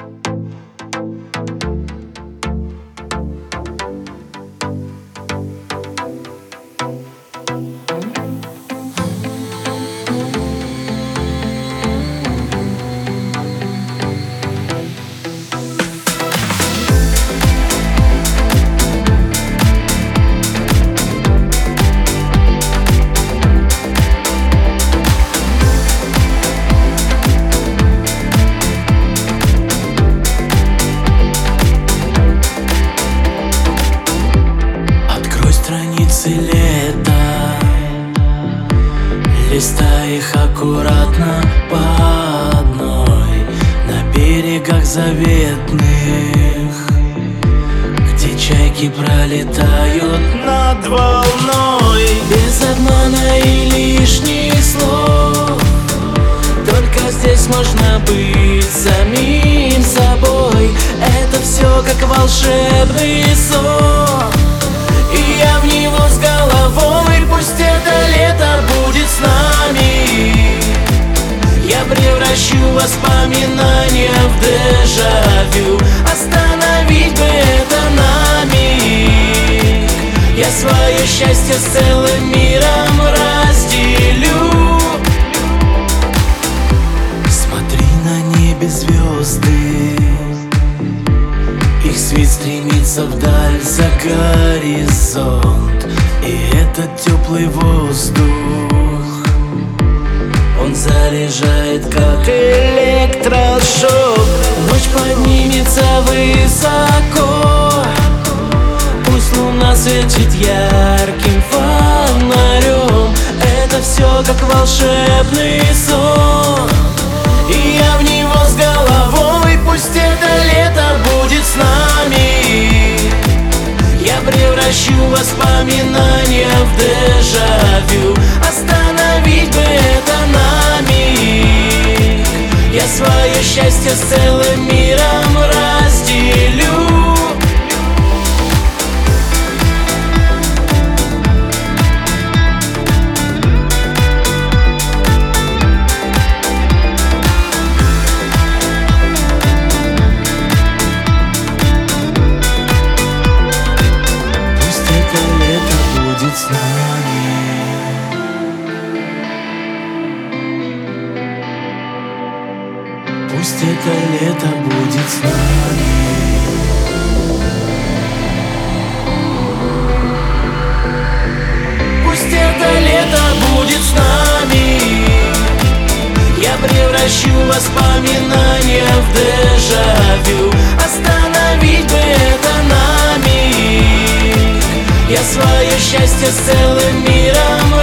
you Листай их аккуратно по одной. На берегах заветных Где чайки пролетают над волной. Без обмана и лишних слов Только здесь можно быть самим собой. Это все как волшебный сон Я превращу воспоминания в дежавю. Остановить бы это на миг. Я свое счастье с целым миром разделю. Смотри на небе звезды. Их свет стремится вдаль за горизонт. И этот теплый воздух Он заряжает как электрошок Ночь поднимется высоко. Пусть луна светит ярким фонарем. Это все как волшебный сон. И я в него с головой. Пусть это лето будет с нами. Я превращу воспоминания в дежавю. Остановить бы свое счастье с целым миром Пусть это лето будет с нами. Пусть это лето будет с нами. Я превращу воспоминания в дежавю. Остановить бы это на миг Я свое счастье с целым миром